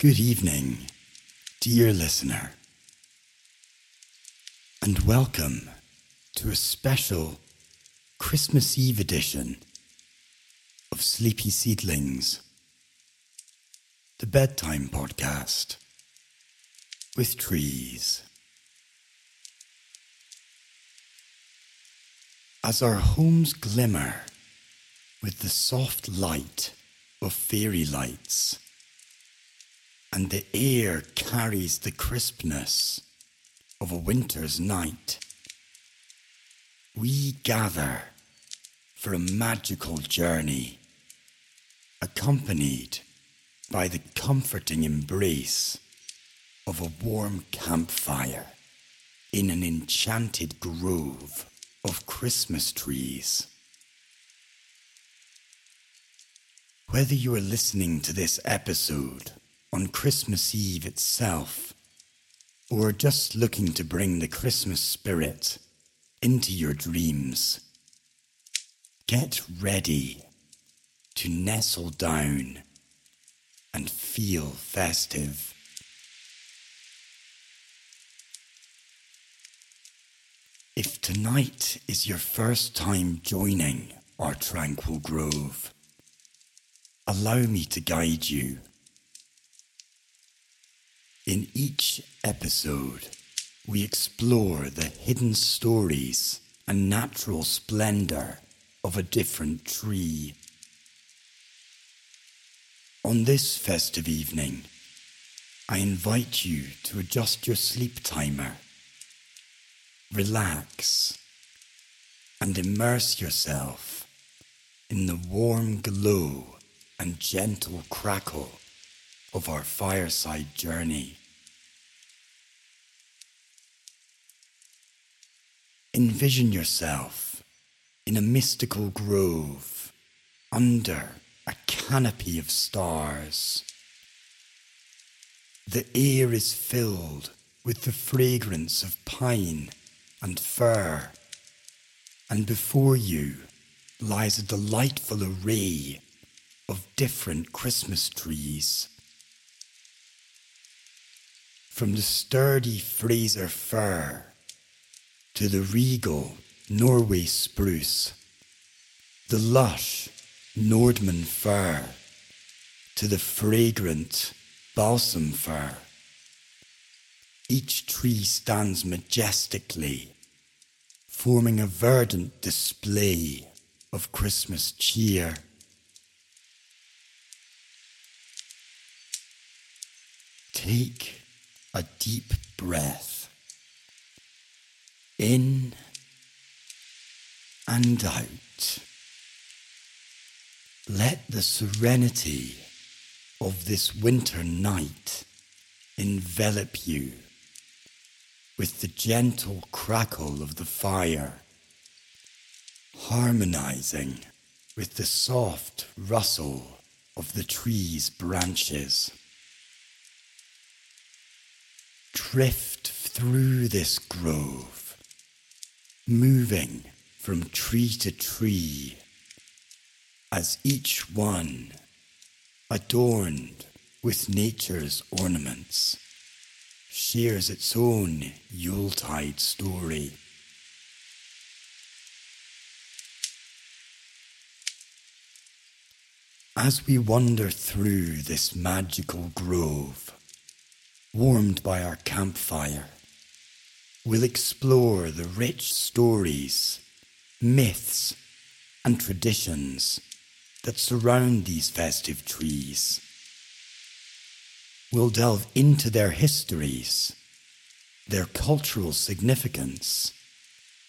Good evening, dear listener, and welcome to a special Christmas Eve edition of Sleepy Seedlings, the bedtime podcast with trees. As our homes glimmer with the soft light of fairy lights, and the air carries the crispness of a winter's night, we gather for a magical journey, accompanied by the comforting embrace of a warm campfire in an enchanted grove of Christmas trees. Whether you are listening to this episode on Christmas Eve itself, or just looking to bring the Christmas spirit into your dreams, get ready to nestle down and feel festive. If tonight is your first time joining our tranquil grove, allow me to guide you. In each episode, we explore the hidden stories and natural splendor of a different tree. On this festive evening, I invite you to adjust your sleep timer relax, and immerse yourself in the warm glow and gentle crackle of our fireside journey. Envision yourself in a mystical grove under a canopy of stars. The air is filled with the fragrance of pine and fir, and before you lies a delightful array of different Christmas trees. From the sturdy Fraser fir to the regal Norway spruce, the lush Nordmann fir to the fragrant balsam fir. Each tree stands majestically, forming a verdant display of Christmas cheer. Take a deep breath in and out. Let the serenity of this winter night envelop you with the gentle crackle of the fire, harmonizing with the soft rustle of the tree's branches. Drift through this grove, moving from tree to tree, as each one adorned with nature's ornaments shares its own Yuletide story. As we wander through this magical grove, warmed by our campfire, we'll explore the rich stories, myths, and traditions that surround these festive trees We'll delve into their histories, their cultural significance,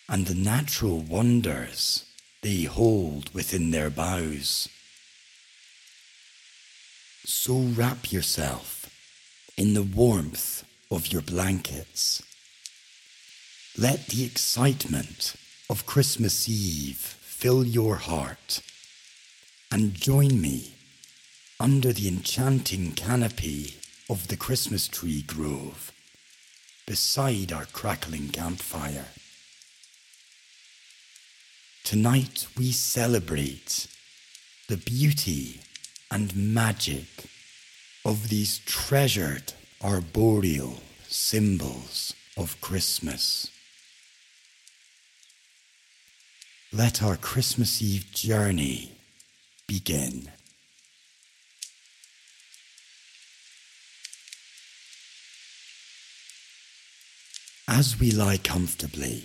and the natural wonders they hold within their boughs. So wrap yourself in the warmth of your blankets. Let the excitement of Christmas Eve fill your heart and join me under the enchanting canopy of the Christmas tree grove beside our crackling campfire. Tonight we celebrate the beauty and magic of these treasured arboreal symbols of Christmas. Let our Christmas Eve journey begin. As we lie comfortably,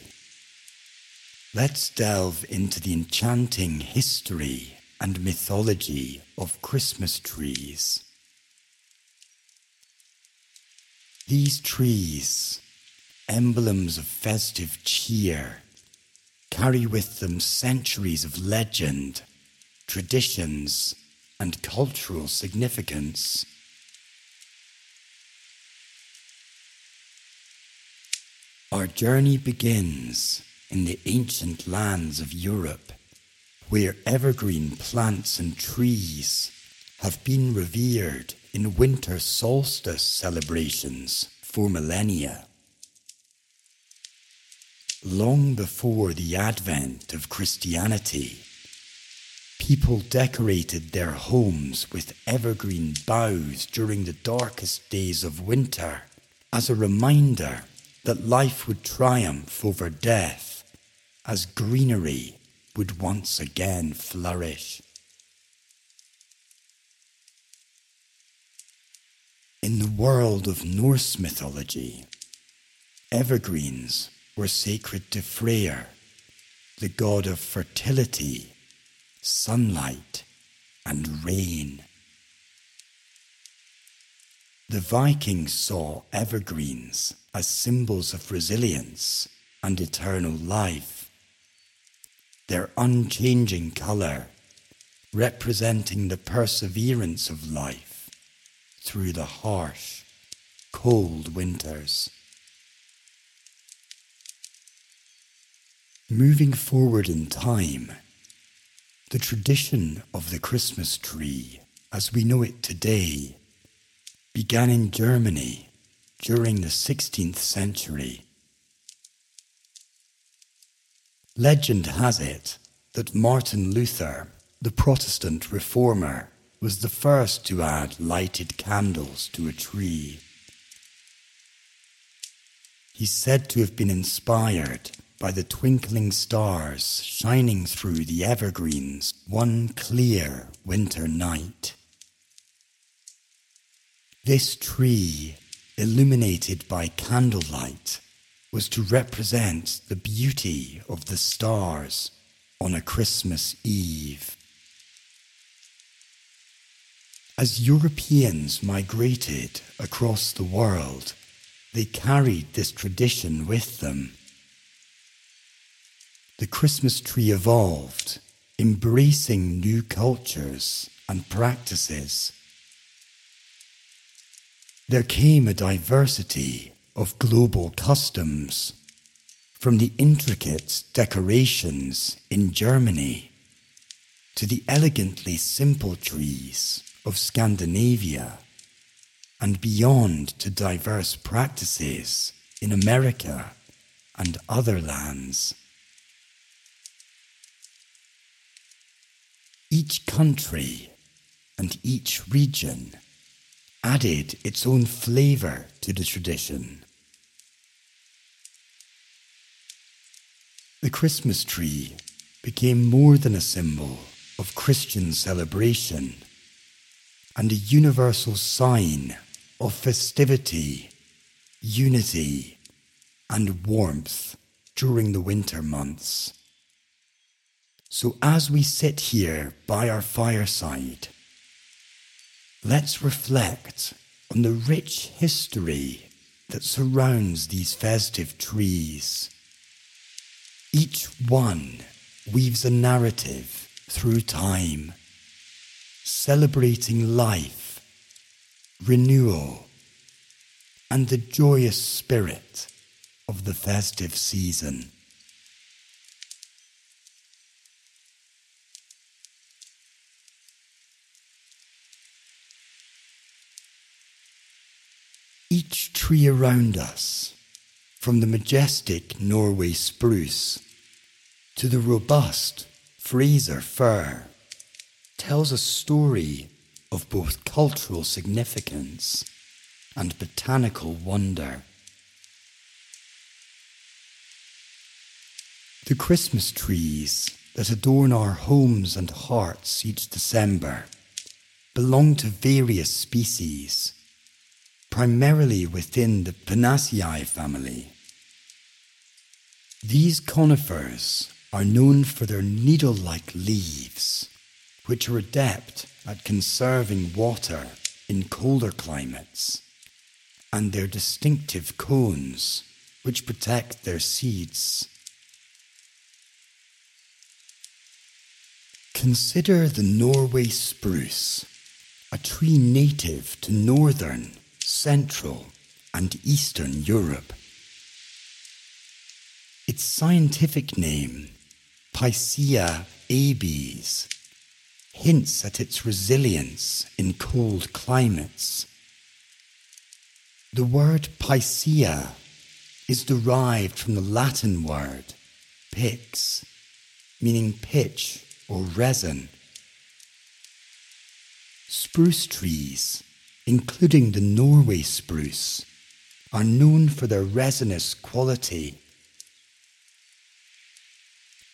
let's delve into the enchanting history and mythology of Christmas trees. These trees, emblems of festive cheer, carry with them centuries of legend, traditions, and cultural significance. Our journey begins in the ancient lands of Europe, where evergreen plants and trees have been revered in winter solstice celebrations for millennia. Long before the advent of Christianity, people decorated their homes with evergreen boughs during the darkest days of winter as a reminder that life would triumph over death as greenery would once again flourish. In the world of Norse mythology, evergreens were sacred to Freyr, the god of fertility, sunlight, and rain. The Vikings saw evergreens as symbols of resilience and eternal life, their unchanging colour representing the perseverance of life through the harsh, cold winters. Moving forward in time, the tradition of the Christmas tree, as we know it today, began in Germany during the 16th century. Legend has it that Martin Luther, the Protestant reformer, was the first to add lighted candles to a tree. He's said to have been inspired by the twinkling stars shining through the evergreens one clear winter night. This tree, illuminated by candlelight, was to represent the beauty of the stars on a Christmas Eve. As Europeans migrated across the world, they carried this tradition with them. The Christmas tree evolved, embracing new cultures and practices. There came a diversity of global customs, from the intricate decorations in Germany to the elegantly simple trees of Scandinavia and beyond to diverse practices in America and other lands. Each country and each region added its own flavour to the tradition. The Christmas tree became more than a symbol of Christian celebration and a universal sign of festivity, unity, and warmth during the winter months. So, as we sit here by our fireside, let's reflect on the rich history that surrounds these festive trees. Each one weaves a narrative through time celebrating life, renewal, and the joyous spirit of the festive season. Each tree around us, from the majestic Norway spruce to the robust Fraser fir, tells a story of both cultural significance and botanical wonder. The Christmas trees that adorn our homes and hearts each December belong to various species, primarily within the Pinaceae family. These conifers are known for their needle like leaves, which are adept at conserving water in colder climates, and their distinctive cones, which protect their seeds. Consider the Norway spruce, a tree native to northern, central, and eastern Europe. Its scientific name, Picea abies, hints at its resilience in cold climates. The word Picea is derived from the Latin word pix, meaning pitch or resin. Spruce trees, including the Norway spruce, are known for their resinous quality.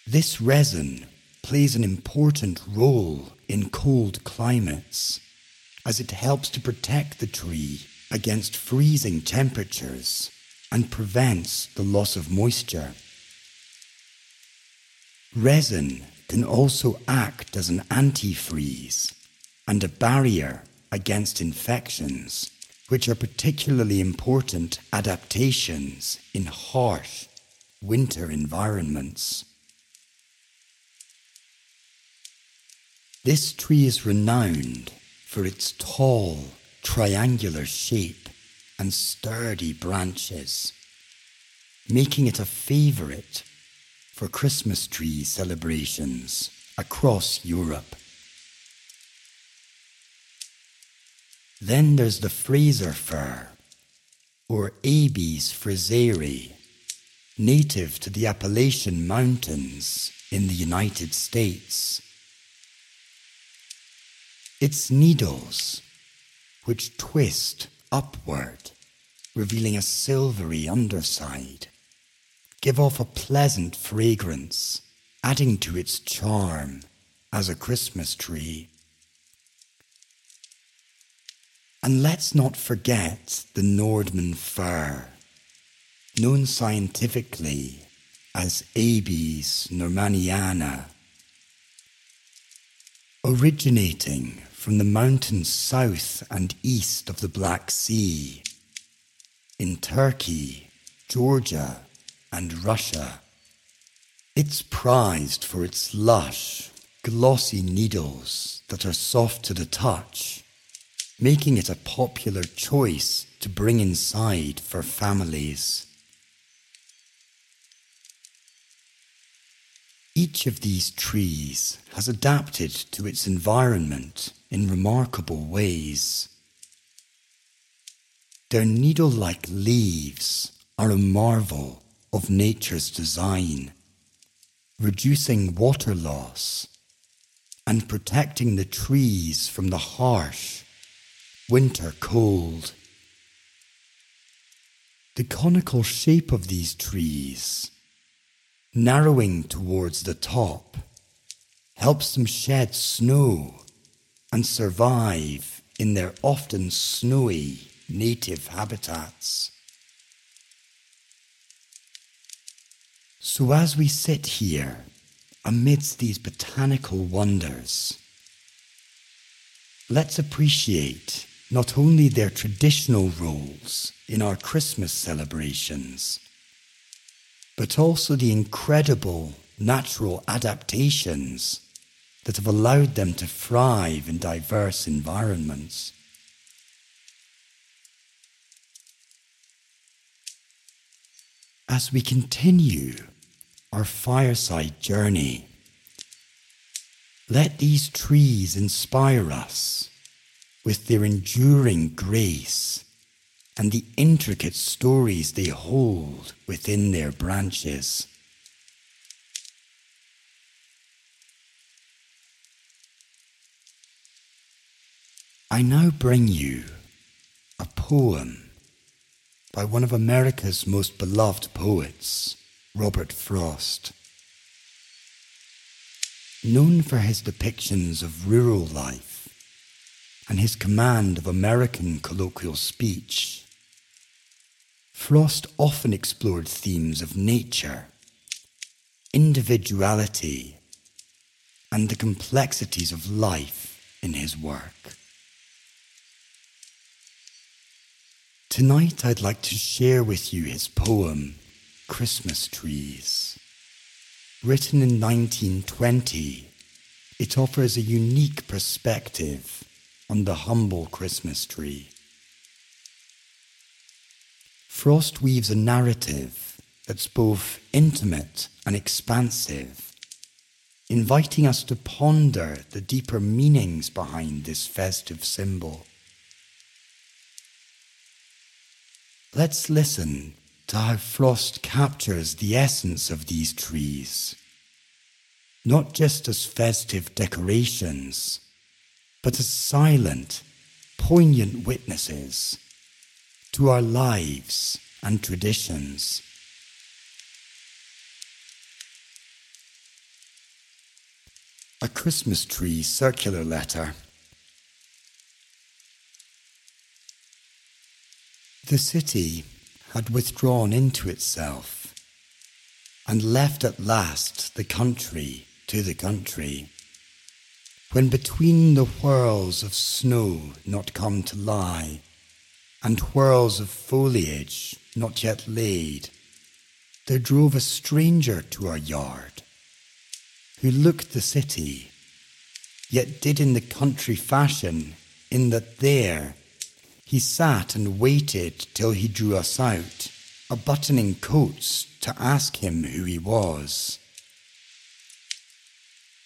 This resin plays an important role in cold climates as it helps to protect the tree against freezing temperatures and prevents the loss of moisture. Resin can also act as an antifreeze and a barrier against infections, which are particularly important adaptations in harsh winter environments. This tree is renowned for its tall, triangular shape and sturdy branches, making it a favorite for Christmas tree celebrations across Europe. Then there's the Fraser fir, or Abies fraseri, native to the Appalachian Mountains in the United States. Its needles, which twist upward, revealing a silvery underside, give off a pleasant fragrance, adding to its charm as a Christmas tree. And let's not forget the Nordmann fir, known scientifically as Abies nordmanniana, originating from the mountains south and east of the Black Sea, in Turkey, Georgia, and Russia. It's prized for its lush, glossy needles that are soft to the touch, making it a popular choice to bring inside for families. Each of these trees has adapted to its environment in remarkable ways. Their needle like leaves are a marvel of nature's design, reducing water loss and protecting the trees from the harsh winter cold. The conical shape of these trees, narrowing towards the top, helps them shed snow and survive in their often snowy native habitats. So, as we sit here amidst these botanical wonders, let's appreciate not only their traditional roles in our Christmas celebrations, but also the incredible natural adaptations that have allowed them to thrive in diverse environments. As we continue our fireside journey, let these trees inspire us with their enduring grace and the intricate stories they hold within their branches. I now bring you a poem by one of America's most beloved poets, Robert Frost. Known for his depictions of rural life and his command of American colloquial speech, Frost often explored themes of nature, individuality, and the complexities of life in his work. Tonight, I'd like to share with you his poem, Christmas Trees. Written in 1920, it offers a unique perspective on the humble Christmas tree. Frost weaves a narrative that's both intimate and expansive, inviting us to ponder the deeper meanings behind this festive symbol. Let's listen to how Frost captures the essence of these trees, not just as festive decorations, but as silent, poignant witnesses to our lives and traditions. A Christmas tree circular letter. The city had withdrawn into itself and left at last the country to the country. When between the whirls of snow not come to lie and whirls of foliage not yet laid, there drove a stranger to our yard who looked the city, yet did in the country fashion, in that there he sat and waited till he drew us out, a buttoning coats to ask him who he was.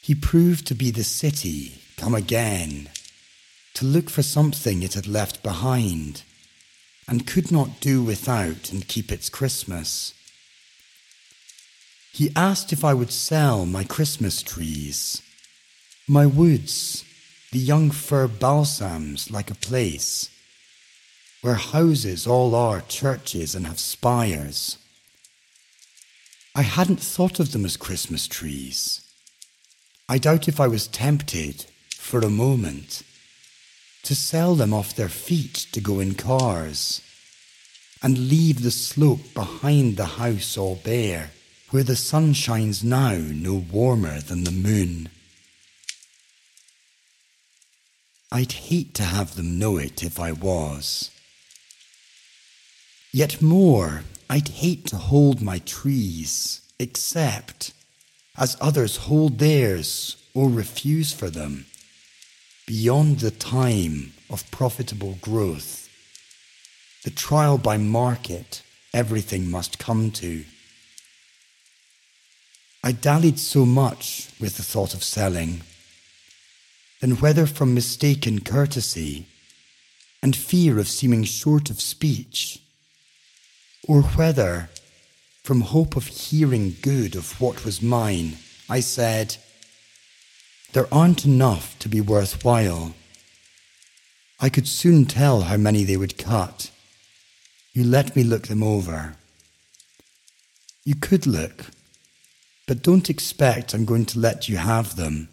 He proved to be the city come again, to look for something it had left behind, and could not do without and keep its Christmas. He asked if I would sell my Christmas trees, my woods, the young fir balsams like a place where houses all are churches and have spires. I hadn't thought of them as Christmas trees. I doubt if I was tempted, for a moment, to sell them off their feet to go in cars and leave the slope behind the house all bare, where the sun shines now no warmer than the moon. I'd hate to have them know it if I was. Yet more, I'd hate to hold my trees, except as others hold theirs or refuse for them, beyond the time of profitable growth, the trial by market everything must come to. I dallied so much with the thought of selling, then whether from mistaken courtesy and fear of seeming short of speech, or whether, from hope of hearing good of what was mine, I said, There aren't enough to be worthwhile. I could soon tell how many they would cut. You let me look them over. You could look, but don't expect I'm going to let you have them.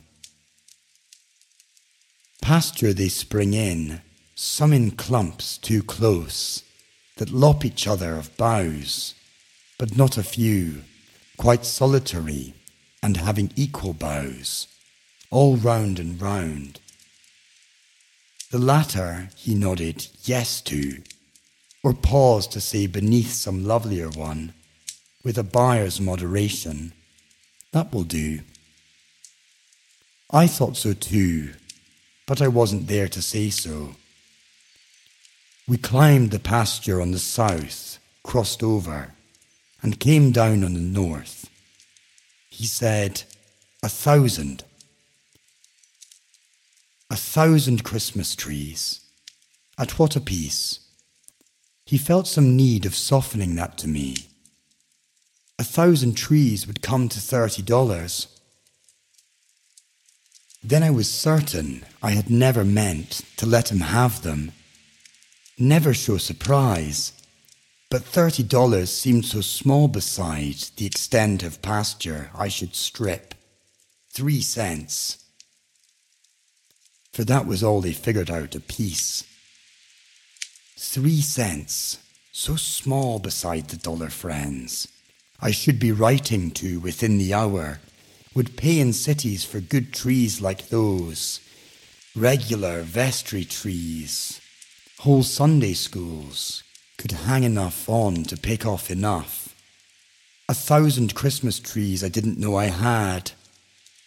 Pasture they spring in, some in clumps too close that lop each other of boughs, but not a few, quite solitary and having equal boughs, all round and round. The latter he nodded yes to, or paused to say beneath some lovelier one, with a buyer's moderation, that will do. I thought so too, but I wasn't there to say so. We climbed the pasture on the south, crossed over, and came down on the north. He said, A thousand. A thousand Christmas trees. At what a piece? He felt some need of softening that to me. A thousand trees would come to thirty dollars. Then I was certain I had never meant to let him have them. Never show surprise, but thirty dollars seemed so small beside the extent of pasture I should strip. Three cents. For that was all they figured out apiece. Three cents, so small beside the dollar friends I should be writing to within the hour would pay in cities for good trees like those, regular vestry trees. Whole Sunday schools could hang enough on to pick off enough. A thousand Christmas trees I didn't know I had,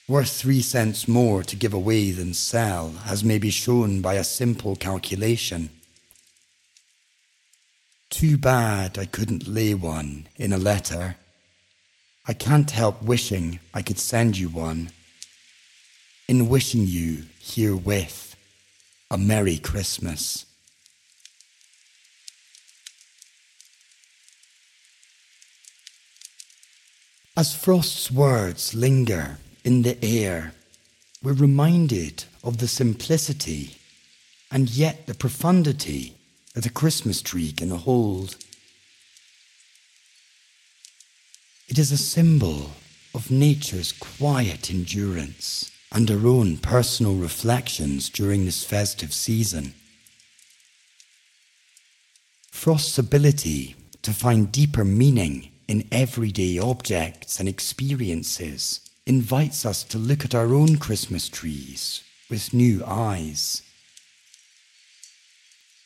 worth three cents more to give away than sell, as may be shown by a simple calculation. Too bad I couldn't lay one in a letter I can't help wishing I could send you one. In wishing you herewith a Merry Christmas. As Frost's words linger in the air, we're reminded of the simplicity and yet the profundity that a Christmas tree can hold. It is a symbol of nature's quiet endurance and our own personal reflections during this festive season. Frost's ability to find deeper meaning in everyday objects and experiences invites us to look at our own Christmas trees with new eyes.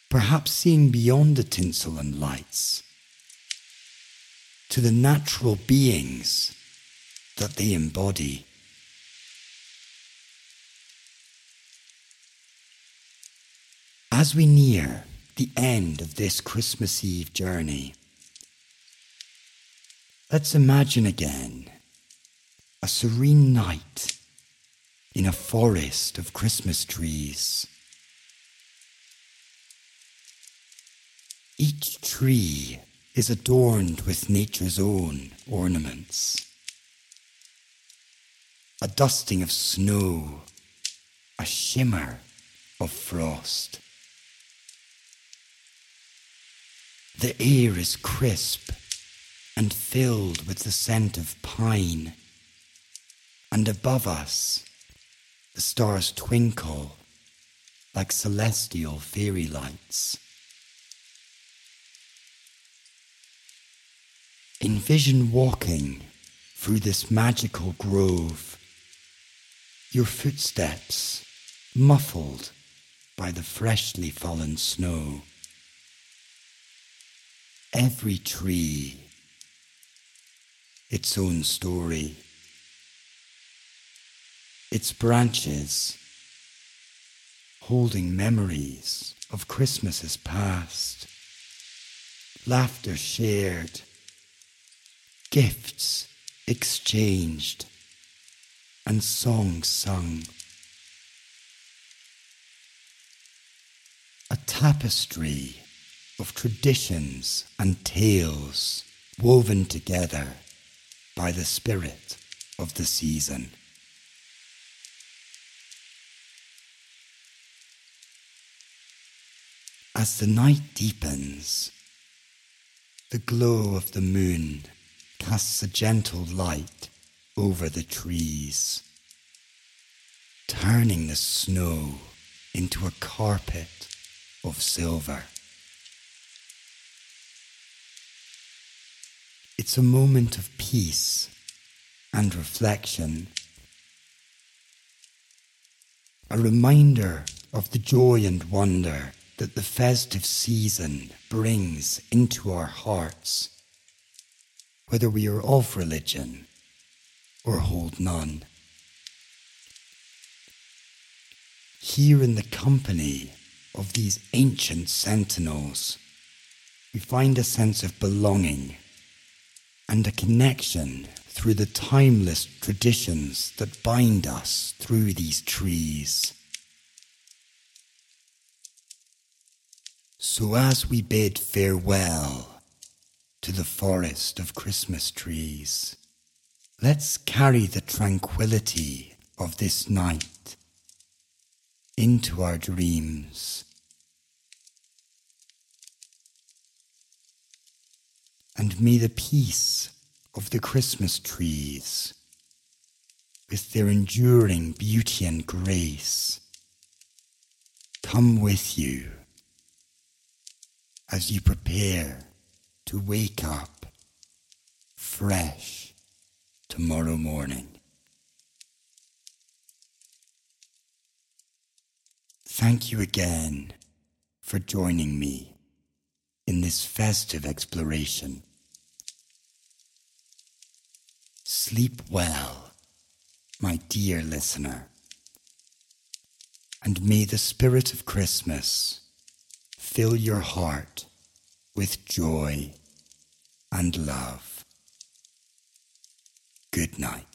Perhaps seeing beyond the tinsel and lights to the natural beings that they embody. As we near the end of this Christmas Eve journey, let's imagine again a serene night in a forest of Christmas trees. Each tree is adorned with nature's own ornaments. A dusting of snow, a shimmer of frost. The air is crisp and filled with the scent of pine, and above us the stars twinkle like celestial fairy lights. Envision walking through this magical grove, your footsteps muffled by the freshly fallen snow. Every tree, its own story, its branches holding memories of Christmases past, laughter shared gifts exchanged, and songs sung. A tapestry of traditions and tales woven together by the spirit of the season. As the night deepens, the glow of the moon casts a gentle light over the trees, turning the snow into a carpet of silver. It's a moment of peace and reflection, a reminder of the joy and wonder that the festive season brings into our hearts whether we are of religion or hold none. Here in the company of these ancient sentinels, we find a sense of belonging and a connection through the timeless traditions that bind us through these trees. So as we bid farewell to the forest of Christmas trees. Let's carry the tranquility of this night into our dreams. And may the peace of the Christmas trees, with their enduring beauty and grace, come with you as you prepare to wake up fresh tomorrow morning. Thank you again for joining me in this festive exploration. Sleep well, my dear listener, and may the spirit of Christmas fill your heart with joy and love. Good night.